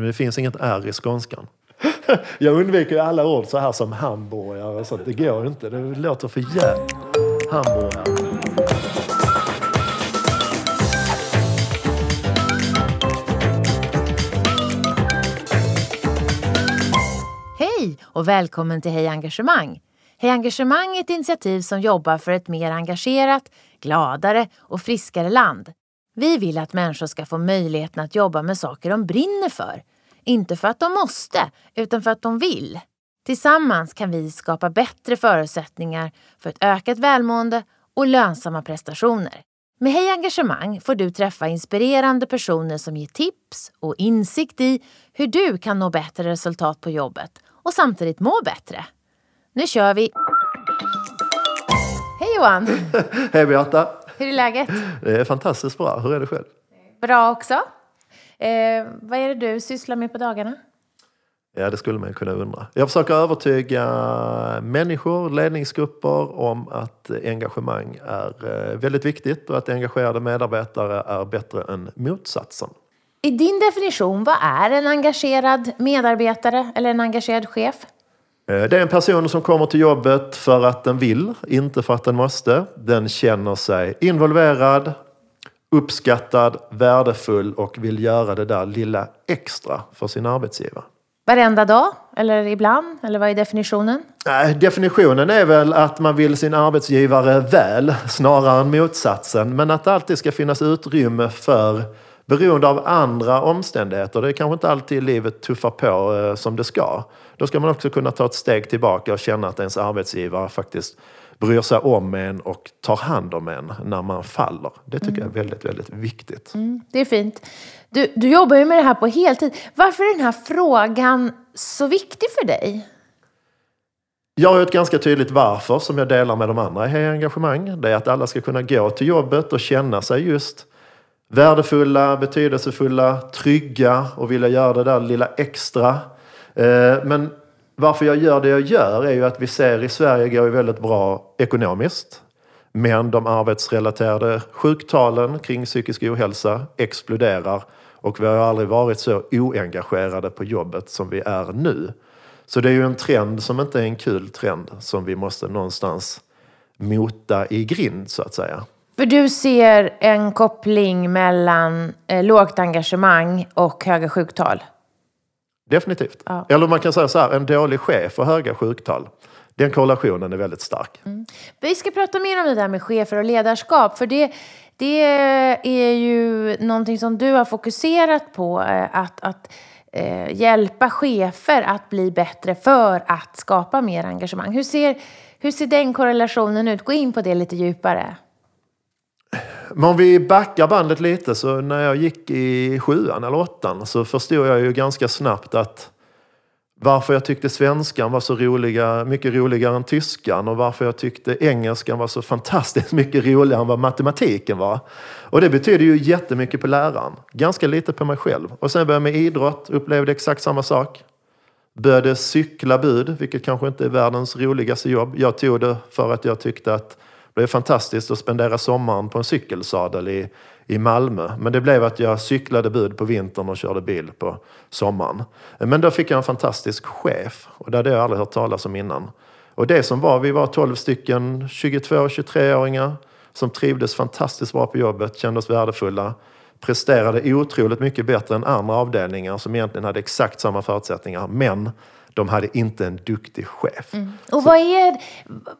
Det finns inget R i skånskan. Jag undviker ju alla ord så här som hamburgare och sånt. Det går inte. Det låter för jävligt. Hamburgare. Hej och välkommen till Hej Engagemang. Hej Engagemang är ett initiativ som jobbar för ett mer engagerat, gladare och friskare land. Vi vill att människor ska få möjligheten att jobba med saker de brinner för. Inte för att de måste, utan för att de vill. Tillsammans kan vi skapa bättre förutsättningar för ett ökat välmående och lönsamma prestationer. Med Hej Engagemang får du träffa inspirerande personer som ger tips och insikt i hur du kan nå bättre resultat på jobbet och samtidigt må bättre. Nu kör vi! Hej Johan! Hej Beata! Hur är läget? Det är fantastiskt bra. Hur är det själv? Bra också. Eh, vad är det du sysslar med på dagarna? Ja, det skulle man kunna undra. Jag försöker övertyga människor, ledningsgrupper om att engagemang är eh, väldigt viktigt och att engagerade medarbetare är bättre än motsatsen. I din definition, vad är en engagerad medarbetare eller en engagerad chef? Eh, det är en person som kommer till jobbet för att den vill, inte för att den måste. Den känner sig involverad, uppskattad, värdefull och vill göra det där lilla extra för sin arbetsgivare. Varenda dag? Eller ibland? Eller vad är definitionen? Nej, definitionen är väl att man vill sin arbetsgivare väl snarare än motsatsen. Men att det alltid ska finnas utrymme för beroende av andra omständigheter. Det är kanske inte alltid livet tuffar på eh, som det ska. Då ska man också kunna ta ett steg tillbaka och känna att ens arbetsgivare faktiskt bryr sig om en och tar hand om en när man faller. Det tycker jag är väldigt, väldigt viktigt. Mm, det är fint. Du, du jobbar ju med det här på heltid. Varför är den här frågan så viktig för dig? Jag har ett ganska tydligt varför som jag delar med de andra i Hej Engagemang. Det är att alla ska kunna gå till jobbet och känna sig just värdefulla, betydelsefulla, trygga och vilja göra det där lilla extra. Eh, men varför jag gör det jag gör är ju att vi ser i Sverige går ju väldigt bra ekonomiskt. Men de arbetsrelaterade sjuktalen kring psykisk ohälsa exploderar och vi har aldrig varit så oengagerade på jobbet som vi är nu. Så det är ju en trend som inte är en kul trend som vi måste någonstans mota i grind så att säga. För du ser en koppling mellan eh, lågt engagemang och höga sjuktal? Definitivt. Ja. Eller man kan säga så här, en dålig chef och höga sjuktal. Den korrelationen är väldigt stark. Mm. Vi ska prata mer om det där med chefer och ledarskap. För det, det är ju någonting som du har fokuserat på. eh, Att, att eh, hjälpa chefer att bli bättre för att skapa mer engagemang. Hur ser, hur ser den korrelationen ut? Gå in på det lite djupare. Men om vi backar bandet lite så när jag gick i sjuan eller åttan så förstod jag ju ganska snabbt att varför jag tyckte svenskan var så roliga, mycket roligare än tyskan och varför jag tyckte engelskan var så fantastiskt mycket roligare än vad matematiken var. Och det betyder ju jättemycket på läraren, ganska lite på mig själv. Och sen började jag med idrott, upplevde exakt samma sak. Började cykla bud, vilket kanske inte är världens roligaste jobb. Jag tog det för att jag tyckte att det är fantastiskt att spendera sommaren på en cykelsadel i, i Malmö. Men det blev att jag cyklade bud på vintern och körde bil på sommaren. Men då fick jag en fantastisk chef och det hade jag aldrig hört talas om innan. Och det som var, vi var 12 stycken 22-23-åringar som trivdes fantastiskt bra på jobbet, kände oss värdefulla, presterade otroligt mycket bättre än andra avdelningar som egentligen hade exakt samma förutsättningar. Men de hade inte en duktig chef. Mm. Och vad är,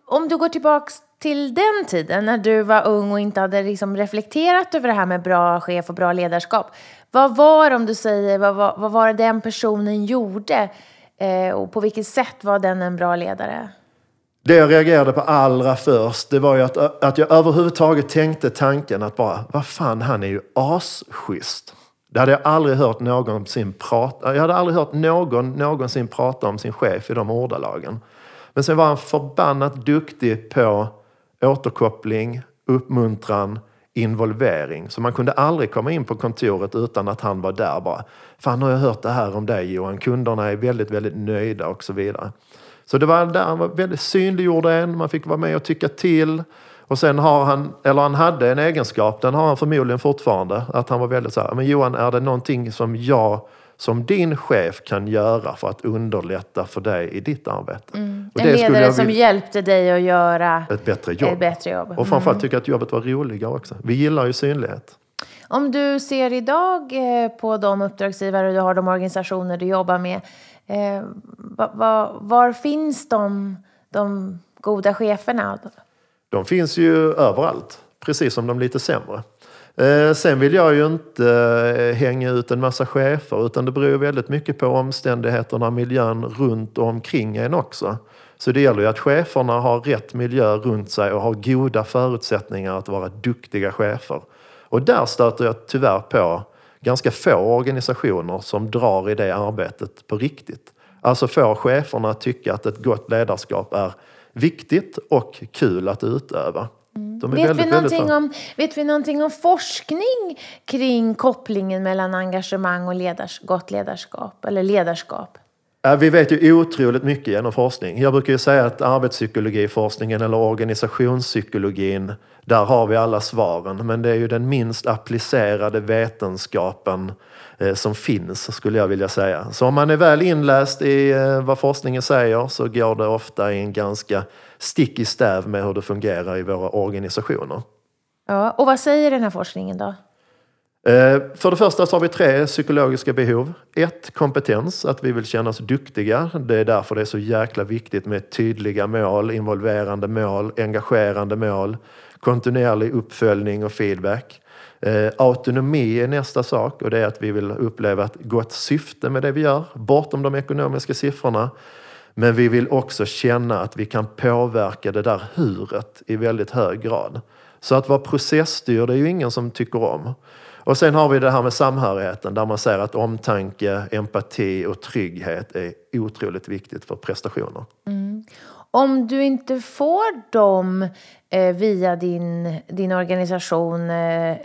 om du går tillbaks till den tiden när du var ung och inte hade liksom reflekterat över det här med bra chef och bra ledarskap. Vad var om du säger, vad, var- vad var det den personen gjorde? Eh, och på vilket sätt var den en bra ledare? Det jag reagerade på allra först, det var ju att, att jag överhuvudtaget tänkte tanken att bara, vad fan, han är ju asschysst. Det hade jag aldrig hört någonsin prata, jag hade aldrig hört någon någonsin prata om sin chef i de ordalagen. Men sen var han förbannat duktig på återkoppling, uppmuntran, involvering. Så man kunde aldrig komma in på kontoret utan att han var där bara. Fan, har jag hört det här om dig Johan? Kunderna är väldigt, väldigt nöjda och så vidare. Så det var där han var väldigt synliggjord en, man fick vara med och tycka till. Och sen har han, eller han hade en egenskap, den har han förmodligen fortfarande, att han var väldigt så här, men Johan, är det någonting som jag som din chef kan göra för att underlätta för dig i ditt arbete. Och En ledare som hjälpte dig att göra ett bättre jobb. ett bättre jobb. Och framförallt tycker jag att jobbet var roligare också. Vi gillar ju synlighet. Om du ser idag eh, på de uppdragsgivare du har, de organisationer du jobbar med, eh, va, va, var finns de, de goda cheferna? De finns ju överallt, precis som de lite sämre. Eh, sen vill jag ju inte eh, hänga ut en massa chefer utan det beror ju väldigt mycket på omständigheterna, miljön runt och omkring en också. Så det gäller ju att cheferna har rätt miljö runt sig och har goda förutsättningar att vara duktiga chefer. Och där stöter jag tyvärr på ganska få organisationer som drar i det arbetet på riktigt. Alltså får cheferna att tycka att ett gott ledarskap är viktigt och kul att utöva. Är Vet vi, väldigt, väldigt någonting bra. om, vet vi någonting om forskning kring kopplingen mellan engagemang och ledars, gott ledarskap? Eller ledarskap? Vi vet ju otroligt mycket genom forskning. Jag brukar ju säga att arbetspsykologiforskningen eller organisationspsykologin, där har vi alla svaren. Men det är ju den minst applicerade vetenskapen eh, som finns, skulle jag vilja säga. Så om man är väl inläst i eh, vad forskningen säger så går det ofta i en ganska stick i stäv med hur det fungerar i våra organisationer. Ja, och vad säger den här forskningen då? Eh, för det första så har vi tre psykologiska behov. Ett, kompetens, att vi vill känna oss duktiga. Det är därför det är så jäkla viktigt med tydliga mål, involverande mål, engagerande mål, kontinuerlig uppföljning och feedback. Eh, autonomi är nästa sak och det är att vi vill uppleva ett gott syfte med det vi gör, bortom de ekonomiska siffrorna. Men vi vill också känna att vi kan påverka det där huret i väldigt hög grad. Så att vara processstyrd är ju ingen som tycker om. Och sen har vi det här med samhörigheten där man säger att omtanke, empati och trygghet är otroligt viktigt för prestationer. Mm. Om du inte får dem eh, via din, din organisation, eh,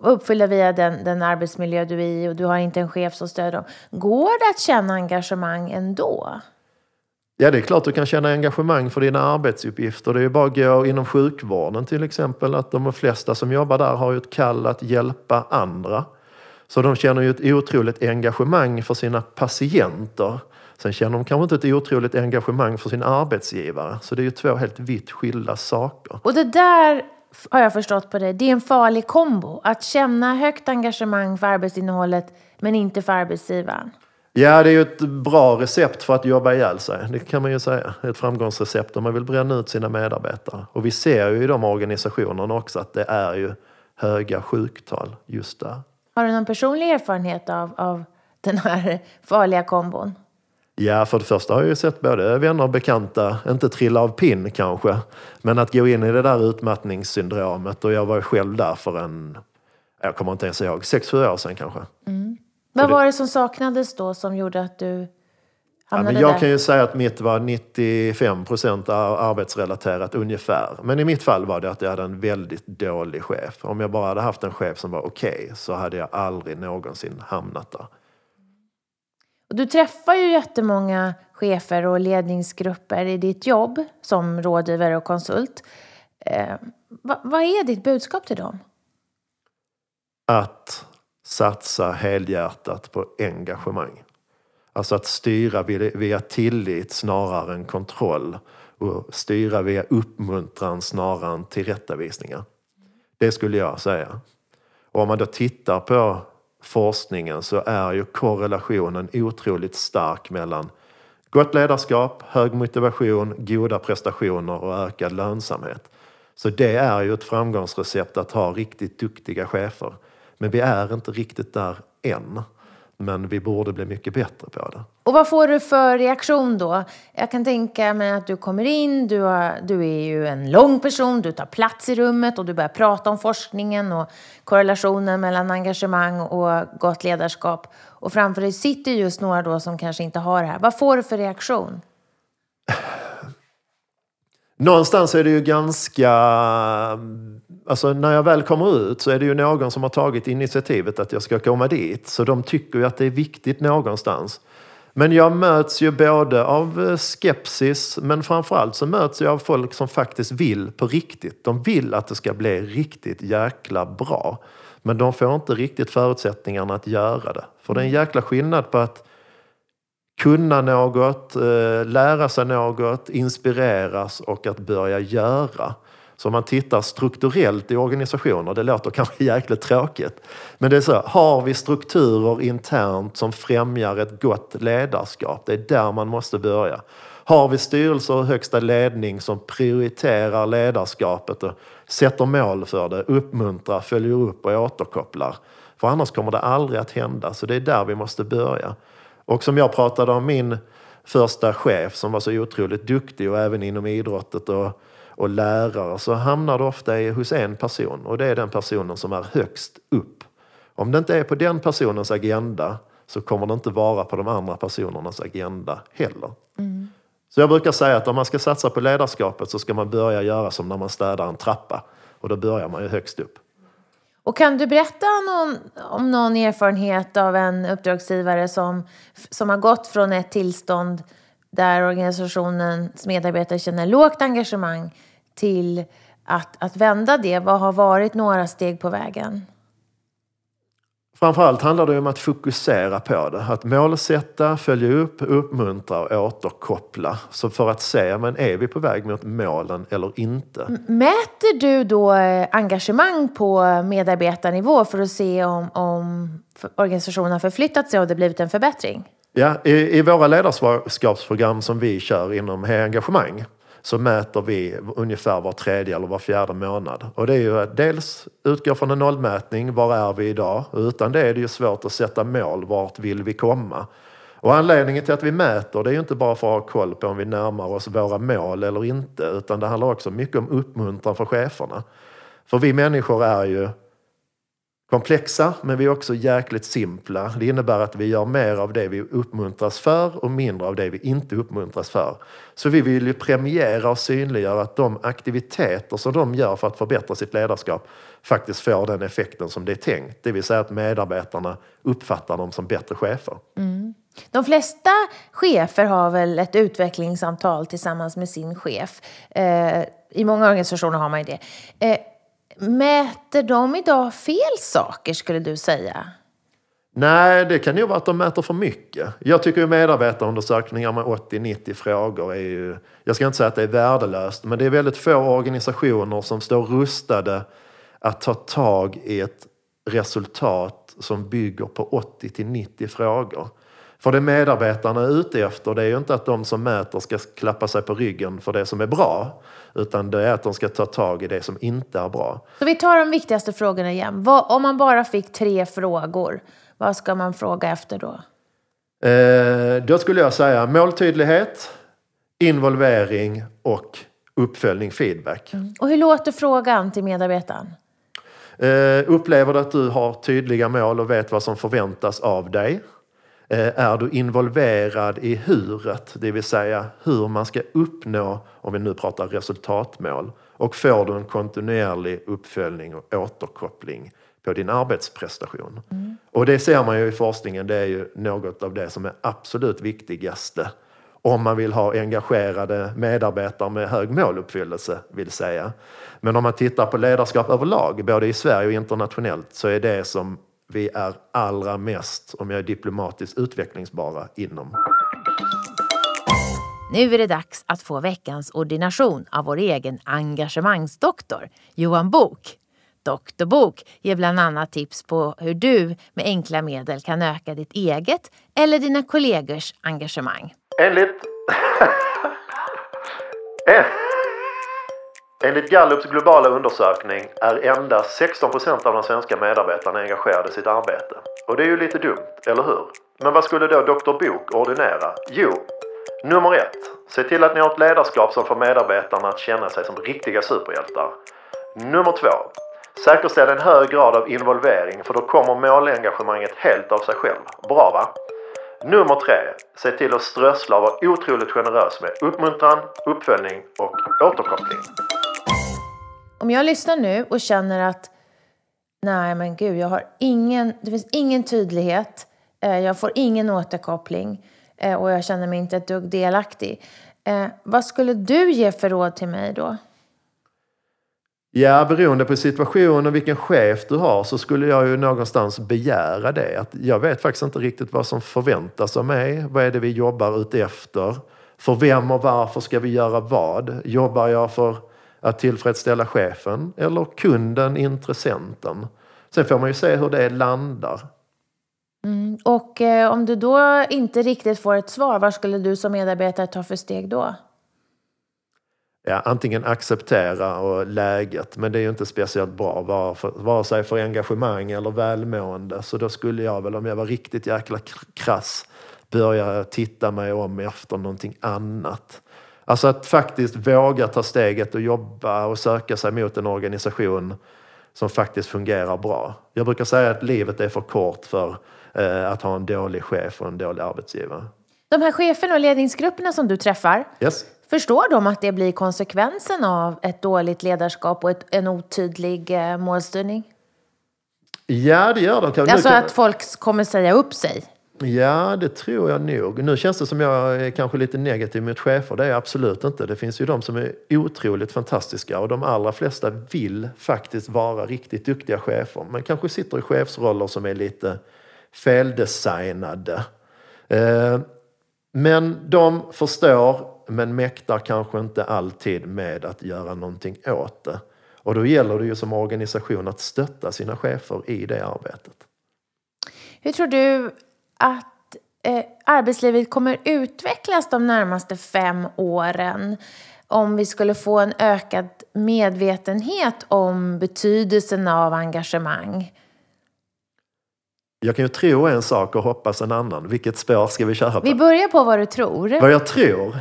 uppfyllda via den, den arbetsmiljö du är i och du har inte en chef som stöder dem, går det att känna engagemang ändå? Ja, det är klart du kan känna engagemang för dina arbetsuppgifter. Det är ju bara att gå inom sjukvården till exempel. Att de flesta som jobbar där har ju ett kall att hjälpa andra. Så de känner ju ett otroligt engagemang för sina patienter. Sen känner de kanske inte ett otroligt engagemang för sin arbetsgivare. Så det är ju två helt vitt skilda saker. Och det där har jag förstått på dig, det är en farlig kombo. Att känna högt engagemang för arbetsinnehållet men inte för arbetsgivaren. Ja, det är ju ett bra recept för att jobba ihjäl sig. Det kan man ju säga. Ett framgångsrecept om man vill bränna ut sina medarbetare. Och vi ser ju i de organisationerna också att det är ju höga sjuktal just där. Har du någon personlig erfarenhet av, av den här farliga kombon? Ja, för det första har jag ju sett både vänner och bekanta, inte trilla av pinn kanske, men att gå in i det där utmattningssyndromet och jag var själv där för en, jag kommer inte ens ihåg, sex, sju år sedan kanske. Vad var det som saknades då som gjorde att du Ja, men jag där? kan ju säga att mitt var 95 procent arbetsrelaterat ungefär. Men i mitt fall var det att jag hade en väldigt dålig chef. Om jag bara hade haft en chef som var okej så hade jag aldrig någonsin hamnat där. Och Du träffar ju jättemånga chefer och ledningsgrupper i ditt jobb som rådgivare och konsult. Eh, vad, vad är ditt budskap till dem? att satsa helhjärtat på engagemang. Alltså att styra via, tillit snarare än kontroll och styra via uppmuntran snarare än tillrättavisningar. Det skulle jag säga. Och om man då tittar på forskningen så är ju korrelationen otroligt stark mellan gott ledarskap, hög motivation, goda prestationer och ökad lönsamhet. Så det är ju ett framgångsrecept att ha riktigt duktiga chefer. Men vi är inte riktigt där än. Men vi borde bli mycket bättre på det. Och vad får du för reaktion då? Jag kan tänka mig att du kommer in, du, har, du är ju en lång person, du tar plats i rummet och du börjar prata om forskningen och korrelationen mellan engagemang och gott ledarskap. Och framför dig sitter just några då som kanske inte har det här. Vad får du för reaktion? Någonstans är det ju ganska... Alltså när jag väl kommer ut så är det ju någon som har tagit initiativet att jag ska komma dit. Så de tycker ju att det är viktigt någonstans. Men jag möts ju både av eh, skepsis men framförallt så möts jag av folk som faktiskt vill på riktigt. De vill att det ska bli riktigt jäkla bra. Men de får inte riktigt förutsättningarna att göra det. För det är en jäkla skillnad på att kunna något, eh, lära sig något, inspireras och att börja göra. Så om man tittar strukturellt i organisationer, det låter kanske jäkligt tråkigt, men det är så, har vi strukturer internt som främjar ett gott ledarskap? Det är där man måste börja. Har vi styrelser och högsta ledning som prioriterar ledarskapet och sätter mål för det, uppmuntrar, följer upp och återkopplar? För annars kommer det aldrig att hända, så det är där vi måste börja. Och som jag pratade om min första chef som var så otroligt duktig och även inom idrottet och, och lärare så hamnar det ofta i, hos en person och det är den personen som är högst upp. Om det inte är på den personens agenda så kommer det inte vara på de andra personernas agenda heller. Mm. Så jag brukar säga att om man ska satsa på ledarskapet så ska man börja göra som när man städar en trappa och då börjar man ju högst upp. Och kan du berätta någon, om någon erfarenhet av en uppdragsgivare som, som har gått från ett tillstånd där organisationens medarbetare känner lågt engagemang till att, att vända det? Vad har varit några steg på vägen? Framförallt handlar det om att fokusera på det. Att målsätta, följa upp, uppmuntra och återkoppla. Så för att se, men är vi på väg mot målen eller inte? Mäter du då eh, engagemang på medarbetarnivå för att se om, om organisationen har förflyttat sig och det blivit en förbättring? Ja, i, i våra ledarskapsprogram som vi kör inom Engagemang så mäter vi ungefär var tredje eller var fjärde månad. Och det är ju att dels utgå från en nollmätning, var är vi idag? Och utan det är det ju svårt att sätta mål, vart vill vi komma? Och anledningen till att vi mäter det är ju inte bara för att ha koll på om vi närmar oss våra mål eller inte, utan det handlar också mycket om uppmuntran för cheferna. För vi människor är ju komplexa, men vi är också jäkligt simpla. Det innebär att vi gör mer av det vi uppmuntras för och mindre av det vi inte uppmuntras för. Så vi vill ju premiera och synliggöra att de aktiviteter som de gör för att förbättra sitt ledarskap faktiskt får den effekten som det är tänkt. Det vill säga att medarbetarna uppfattar dem som bättre chefer. Mm. De flesta chefer har väl ett utvecklingssamtal tillsammans med sin chef. Eh, I många organisationer har man ju det. Eh, Mäter de idag fel saker skulle du säga? Nej, det kan ju vara att de mäter för mycket. Jag tycker ju medarbetarundersökningar med 80-90 frågor är ju, jag ska inte säga att det är värdelöst, men det är väldigt få organisationer som står rustade att ta tag i ett resultat som bygger på 80-90 frågor. För det medarbetarna är ute efter det är ju inte att de som mäter ska klappa sig på ryggen för det som är bra. Utan det är att de ska ta tag i det som inte är bra. Så vi tar de viktigaste frågorna igen. Vad, om man bara fick tre frågor, vad ska man fråga efter då? Eh, då skulle jag säga måltydlighet, involvering och uppföljning, feedback. Mm. Och hur låter frågan till medarbetaren? Eh, upplever du att du har tydliga mål och vet vad som förväntas av dig? Eh, är du involverad i huret, det vill säga hur man ska uppnå, om vi nu pratar resultatmål, och får du en kontinuerlig uppföljning och återkoppling på din arbetsprestation. Mm. Och det ser man ju i forskningen, det är ju något av det som är absolut viktigaste om man vill ha engagerade medarbetare med hög måluppfyllelse, vill säga. Men om man tittar på ledarskap överlag, både i Sverige och internationellt, så är det som vi är allra mest, om jag är diplomatiskt utvecklingsbara inom. Nu är det dags att få veckans ordination av vår egen engagemangsdoktor, Johan Bok. Doktor Bok ger bland annat tips på hur du med enkla medel kan öka ditt eget eller dina kollegors engagemang. Enligt Enligt Gallups globala undersökning är endast 16 procent av de svenska medarbetarna engagerade i sitt arbete. Och det är ju lite dumt, eller hur? Men vad skulle då Dr Bok ordinera? Jo, nummer ett. Se till att ni har ett ledarskap som får medarbetarna att känna sig som riktiga superhjältar. Nummer två. Säkerställ en hög grad av involvering för då kommer målengagemanget helt av sig själv. Bra va? Nummer tre. Se till att strössla och vara otroligt generös med uppmuntran, uppföljning och återkoppling. Om jag lyssnar nu och känner att nej men gud, jag har ingen, det finns ingen tydlighet, eh, jag får ingen återkoppling eh, och jag känner mig inte ett dugg delaktig. Eh, vad skulle du ge för råd till mig då? Ja, beroende på situation och vilken chef du har så skulle jag ju någonstans begära det. Att jag vet faktiskt inte riktigt vad som förväntas av mig. Vad är det vi jobbar ut efter? För vem och varför ska vi göra vad? Jobbar jag för att tillfredsställa chefen eller kunden, intressenten? Sen får man ju se hur det landar. Mm. Och eh, om du då inte riktigt får ett svar, vad skulle du som medarbetare ta för steg då? ja, antingen acceptera och läget, men det är ju inte speciellt bra vare sig för engagemang eller välmående. Så då skulle jag väl, om jag var riktigt jäkla krass, börja titta mig om efter någonting annat. Alltså att faktiskt våga ta steget och jobba och söka sig mot en organisation som faktiskt fungerar bra. Jag brukar säga att livet är för kort för eh, att ha en dålig chef och en dålig arbetsgivare. De här cheferna och ledningsgrupperna som du träffar, yes. Förstår de att det blir konsekvensen av ett dåligt ledarskap och ett, en otydlig eh, målstyrning? Ja, det gör de. Alltså att folk kommer säga upp sig? Ja, det tror jag nog. Nu känns det som jag är kanske lite negativ mot chefer. Det är jag absolut inte. Det finns ju de som är otroligt fantastiska och de allra flesta vill faktiskt vara riktigt duktiga chefer. Men kanske sitter i chefsroller som är lite feldesignade. Eh, men de förstår men mäktar kanske inte alltid med att göra någonting åt det. Och då gäller det ju som organisation att stötta sina chefer i det arbetet. Hur tror du att eh, arbetslivet kommer utvecklas de närmaste fem åren? Om vi skulle få en ökad medvetenhet om betydelsen av engagemang? Jag kan ju tro en sak och hoppas en annan. Vilket spår ska vi köra på? Vi börjar på vad du tror. Vad jag tror?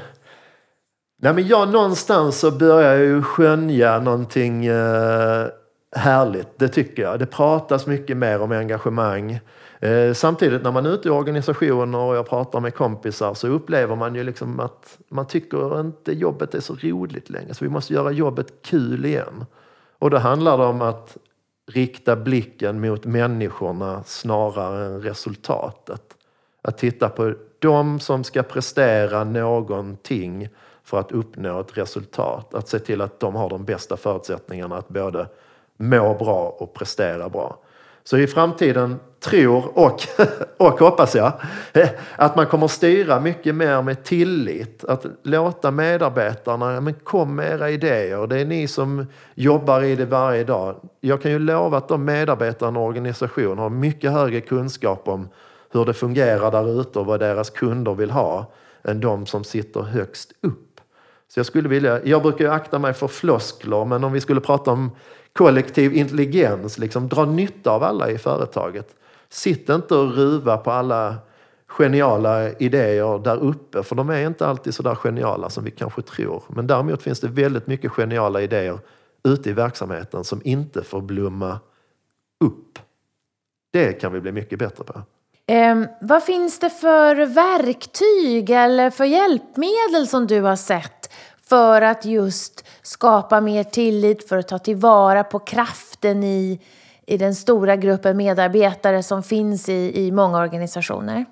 Nej, men jag någonstans så börjar jag ju skönja någonting eh, härligt. Det tycker jag. Det pratas mycket mer om engagemang. Eh, samtidigt när man är ute i organisationer och jag pratar med kompisar så upplever man ju liksom att man tycker inte jobbet är så roligt längre. Så vi måste göra jobbet kul igen. Och då handlar det om att rikta blicken mot människorna snarare än resultatet. Att titta på de som ska prestera någonting för att uppnå ett resultat. Att se till att de har de bästa förutsättningarna att både må bra och prestera bra. Så i framtiden tror och, och hoppas jag att man kommer styra mycket mer med tillit. Att låta medarbetarna, men kom med era idéer. Det är ni som jobbar i det varje dag. Jag kan ju lova att de medarbetarna och organisation har mycket högre kunskap om hur det fungerar där ute och vad deras kunder vill ha än de som sitter högst upp. Så jag skulle vilja, jag brukar akta mig för floskler, men om vi skulle prata om kollektiv intelligens, liksom dra nytta av alla i företaget. Sitt inte och ruva på alla geniala idéer där uppe, för de är inte alltid så där geniala som vi kanske tror. Men däremot finns det väldigt mycket geniala idéer ute i verksamheten som inte får blomma upp. Det kan vi bli mycket bättre på. Eh, vad finns det för verktyg eller för hjälpmedel som du har sett för att just skapa mer tillit, för att ta tillvara på kraften i, i den stora gruppen medarbetare som finns i, i många organisationer?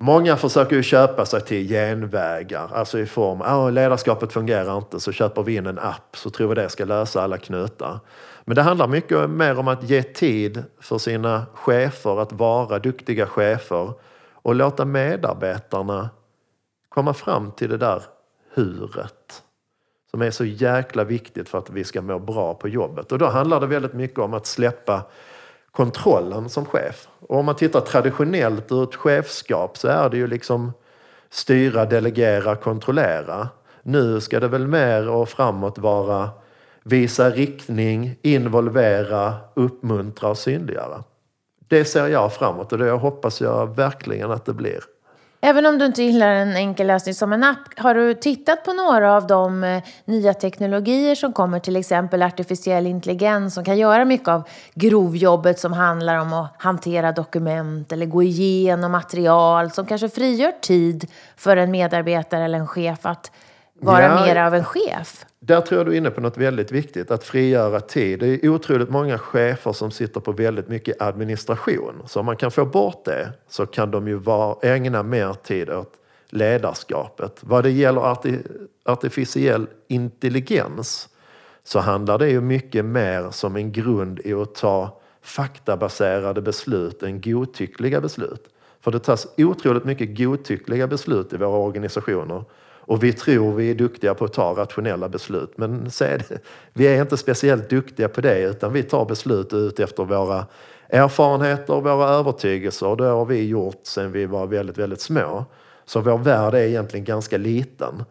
Många försöker ju köpa sig till genvägar, alltså i form av ledarskapet fungerar inte så köper vi in en app så tror vi det ska lösa alla knutar. Men det handlar mycket mer om att ge tid för sina chefer att vara duktiga chefer och låta medarbetarna komma fram till det där huret. Som är så jäkla viktigt för att vi ska må bra på jobbet. Och då handlar det väldigt mycket om att släppa kontrollen som chef. Och om man tittar traditionellt ur ett chefskap så är det ju liksom styra, delegera, kontrollera. Nu ska det väl mer och framåt vara visa riktning, involvera, uppmuntra och synliggöra. Det ser jag framåt och det hoppas jag verkligen att det blir. Även om du inte gillar en enkel lösning som en app, har du tittat på några av de eh, nya teknologier som kommer, till exempel artificiell intelligens som kan göra mycket av grovjobbet som handlar om att hantera dokument eller gå igenom material som kanske frigör tid för en medarbetare eller en chef att vara ja, mer av en chef? Där tror jag du är inne på något väldigt viktigt, att frigöra tid. Det är otroligt många chefer som sitter på väldigt mycket administration. Så om man kan få bort det så kan de ju vara, ägna mer tid åt ledarskapet. Vad det gäller arti, artificiell intelligens så handlar det ju mycket mer som en grund i att ta faktabaserade beslut än godtyckliga beslut. För det tas otroligt mycket godtyckliga beslut i våra organisationer. Och vi tror vi är duktiga på att ta rationella beslut. Men vi är inte speciellt duktiga på det utan vi tar beslut ut efter våra erfarenheter och våra övertygelser. Och det har vi gjort sedan vi var väldigt, väldigt små. Så vår värld är egentligen ganska liten.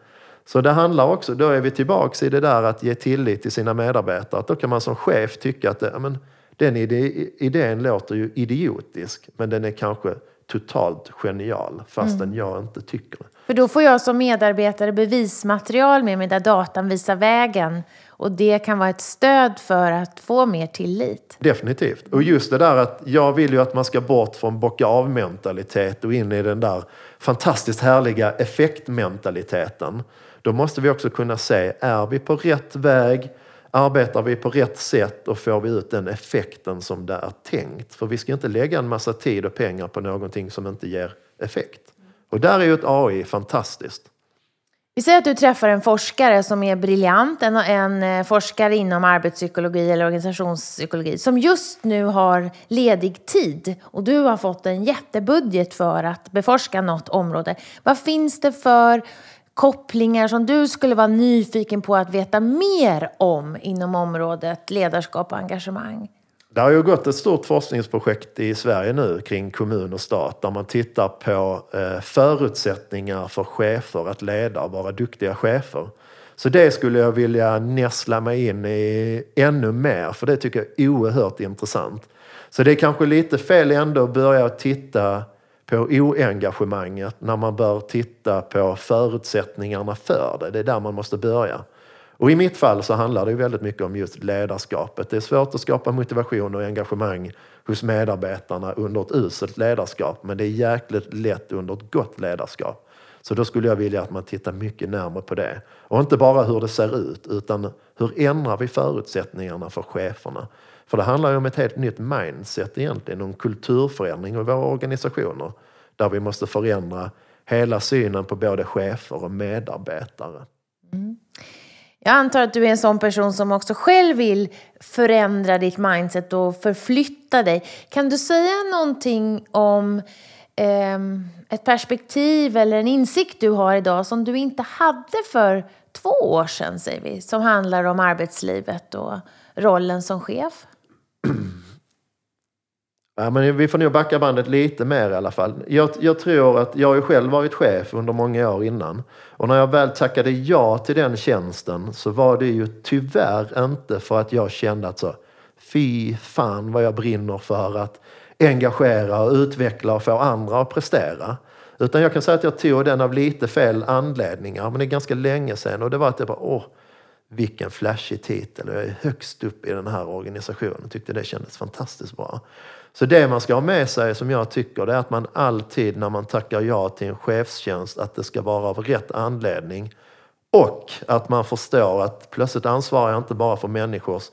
Så det handlar också, då är vi tillbaks i det där att ge tillit till sina medarbetare. Att då kan man som chef tycka att ja, men, den idén låter ju idiotisk, men den är kanske totalt genial fastän mm. jag inte tycker det. För då får jag som medarbetare bevismaterial med mig där datan visar vägen och det kan vara ett stöd för att få mer tillit. Definitivt. Och just det där att jag vill ju att man ska bort från bocka av-mentalitet och in i den där fantastiskt härliga effektmentaliteten. Då måste vi också kunna se, är vi på rätt väg? Arbetar vi på rätt sätt och får vi ut den effekten som det är tänkt? För vi ska inte lägga en massa tid och pengar på någonting som inte ger effekt. Och där är ju ett AI fantastiskt. Vi säger att du träffar en forskare som är briljant, en, en eh, forskare inom arbetspsykologi eller organisationspsykologi som just nu har ledig tid och du har fått en jättebudget för att beforska något område. Vad finns det för kopplingar som du skulle vara nyfiken på att veta mer om inom området ledarskap och engagemang? Det har ju gått ett stort forskningsprojekt i Sverige nu kring kommun och stat där man tittar på eh, förutsättningar för chefer att leda och vara duktiga chefer. Så det skulle jag vilja näsla mig in i ännu mer för det tycker jag är oerhört intressant. Så det är kanske lite fel ändå att börja titta på oengagemanget när man bör titta på förutsättningarna för det. Det är där man måste börja. Och i mitt fall så handlar det väldigt mycket om just ledarskapet. Det är svårt att skapa motivation och engagemang hos medarbetarna under ett uselt ledarskap, men det är jäkligt lätt under ett gott ledarskap. Så då skulle jag vilja att man tittar mycket närmare på det. Och inte bara hur det ser ut, utan hur ändrar vi förutsättningarna för cheferna? För det handlar ju om ett helt nytt mindset egentligen, om kulturförändring i våra organisationer. Där vi måste förändra hela synen på både chefer och medarbetare. Mm. Jag antar att du är en sån person som också själv vill förändra ditt mindset och förflytta dig. Kan du säga någonting om eh, ett perspektiv eller en insikt du har idag som du inte hade för två år sedan, säger vi, som handlar om arbetslivet och rollen som chef? Ja, men vi får nog backa bandet lite mer i alla fall. Jag, jag tror att jag har ju själv varit chef under många år innan. Och när jag väl tackade ja till den tjänsten så var det ju tyvärr inte för att jag kände att så, fy fan vad jag brinner för att engagera och utveckla och få andra att prestera. Utan jag kan säga att jag tog den av lite fel anledningar, men det är ganska länge sedan. Och det var att jag bara, åh, vilken flashig titel. Jag är högst upp i den här organisationen. Tyckte det kändes fantastiskt bra. Så det man ska ha med sig, som jag tycker, det är att man alltid när man tackar ja till en chefstjänst, att det ska vara av rätt anledning. Och att man förstår att plötsligt ansvarar jag inte bara för människors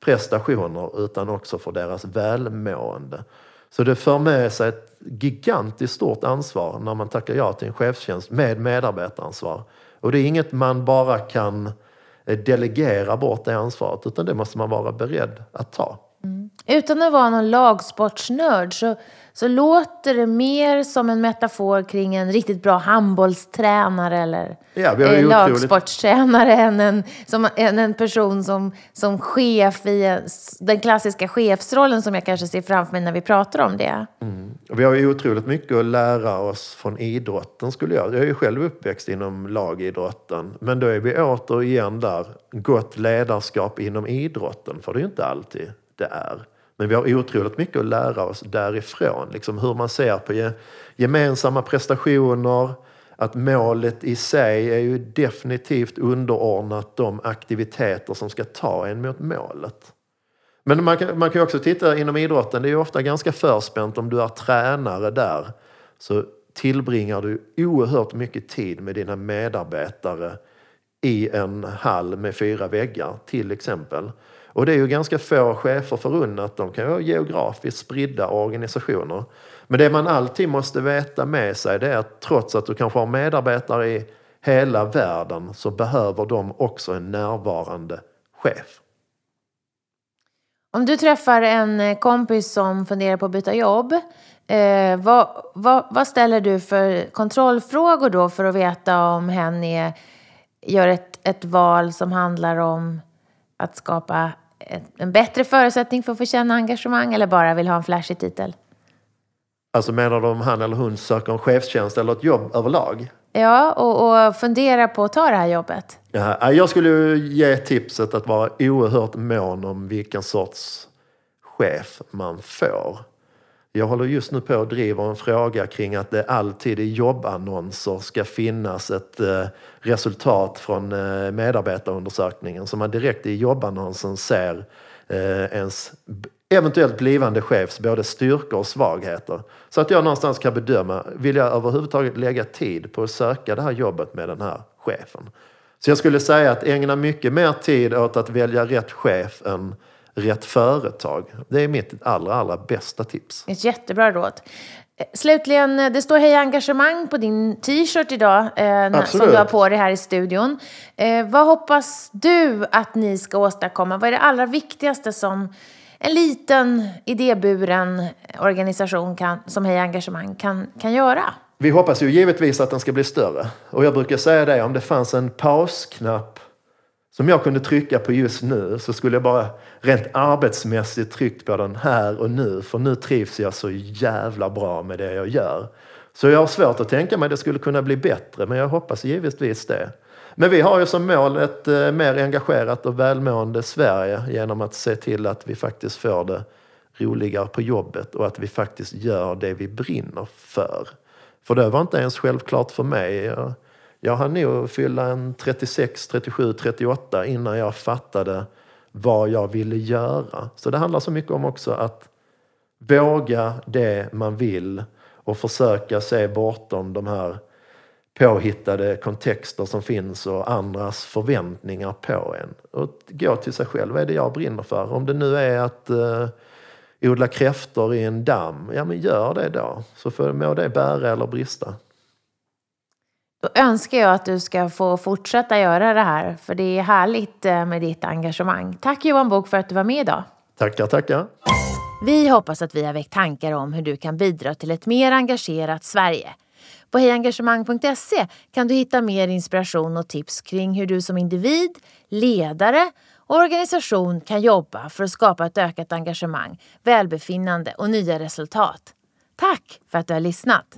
prestationer utan också för deras välmående. Så det för med sig ett gigantiskt stort ansvar när man tackar ja till en chefstjänst med medarbetaransvar. Och det är inget man bara kan eh, delegera bort det ansvaret utan det måste man vara beredd att ta. Utan att vara någon lagsportsnörd så, så låter det mer som en metafor kring en riktigt bra handbollstränare eller ja, eh, lagsportstränare än en, som, än en person som, som chef i en, den klassiska chefsrollen som jag kanske ser framför mig när vi pratar om det. Mm. Vi har ju otroligt mycket att lära oss från idrotten skulle jag. Jag är ju själv uppväxt inom lagidrotten. Men då är vi återigen där, gott ledarskap inom idrotten. För det är ju inte alltid det är. Men vi har otroligt mycket att lära oss därifrån. Liksom hur man ser på gemensamma prestationer, att målet i sig är ju definitivt underordnat de aktiviteter som ska ta en mot målet. Men man kan, man kan också titta inom idrotten, det är ju ofta ganska förspänt om du är tränare där. Så tillbringar du oerhört mycket tid med dina medarbetare i en hall med fyra väggar till exempel. Och det är ju ganska få chefer förunnat. De kan vara geografiskt spridda organisationer. Men det man alltid måste veta med sig det är att trots att du kanske har medarbetare i hela världen så behöver de också en närvarande chef. Om du träffar en eh, kompis som funderar på att byta jobb, eh, vad, vad, vad, ställer du för kontrollfrågor då för att veta om hen är, gör ett, ett val som handlar om att skapa en bättre förutsättning för att få känna engagemang eller bara vill ha en flashig titel? Alltså menar du om han eller hon söker en chefstjänst eller ett jobb överlag? Ja, och, och fundera på att ta det här jobbet. Ja, jag skulle ge tipset att vara oerhört mån om vilken sorts chef man får. Jag håller just nu på och driver en fråga kring att det alltid i jobbannonser ska finnas ett eh, resultat från eh, medarbetarundersökningen så man direkt i jobbannonsen ser eh, ens eventuellt blivande chefs både styrkor och svagheter. Så att jag någonstans kan bedöma, vill jag överhuvudtaget lägga tid på att söka det här jobbet med den här chefen? Så jag skulle säga att ägna mycket mer tid åt att välja rätt chef än rätt företag. Det är mitt allra, allra bästa tips. Ett jättebra råd. Eh, slutligen, eh, det står Hej engagemang på din t-shirt idag eh, som du har på dig här i studion. Eh, vad hoppas du att ni ska åstadkomma? Vad är det allra viktigaste som en liten idéburen organisation kan, som Hej Engagemang kan, kan göra? Vi hoppas ju givetvis att den ska bli större. Och jag brukar säga det, om det fanns en pausknapp som jag kunde trycka på just nu så skulle jag bara rent arbetsmässigt tryckt på den här och nu. För nu trivs jag så jävla bra med det jag gör. Så jag har svårt att tänka mig att det skulle kunna bli bättre, men jag hoppas givetvis det. Men vi har ju som mål ett eh, mer engagerat och välmående Sverige genom att se till att vi faktiskt får det roligare på jobbet och att vi faktiskt gör det vi brinner för. För det var inte ens självklart för mig. Jag, jag hann nog fylla en 36, 37, 38 innan jag fattade vad jag ville göra. Så det handlar så mycket om också att våga det man vill och försöka se bortom de här påhittade kontexter som finns och andras förväntningar på en. Och gå till sig själv. Vad är det jag brinner för? Om det nu är att eh, odla kräftor i en damm, ja men gör det då. Så får må det bära eller brista. Då önskar jag att du ska få fortsätta göra det här, för det är härligt eh, med ditt engagemang. Tack Johan Bok för att du var med idag. Tackar, tackar. Vi hoppas att vi har väckt tankar om hur du kan bidra till ett mer engagerat Sverige. På hejengagemang.se kan du hitta mer inspiration och tips kring hur du som individ, ledare och organisation kan jobba för att skapa ett ökat engagemang, välbefinnande och nya resultat. Tack för att du har lyssnat!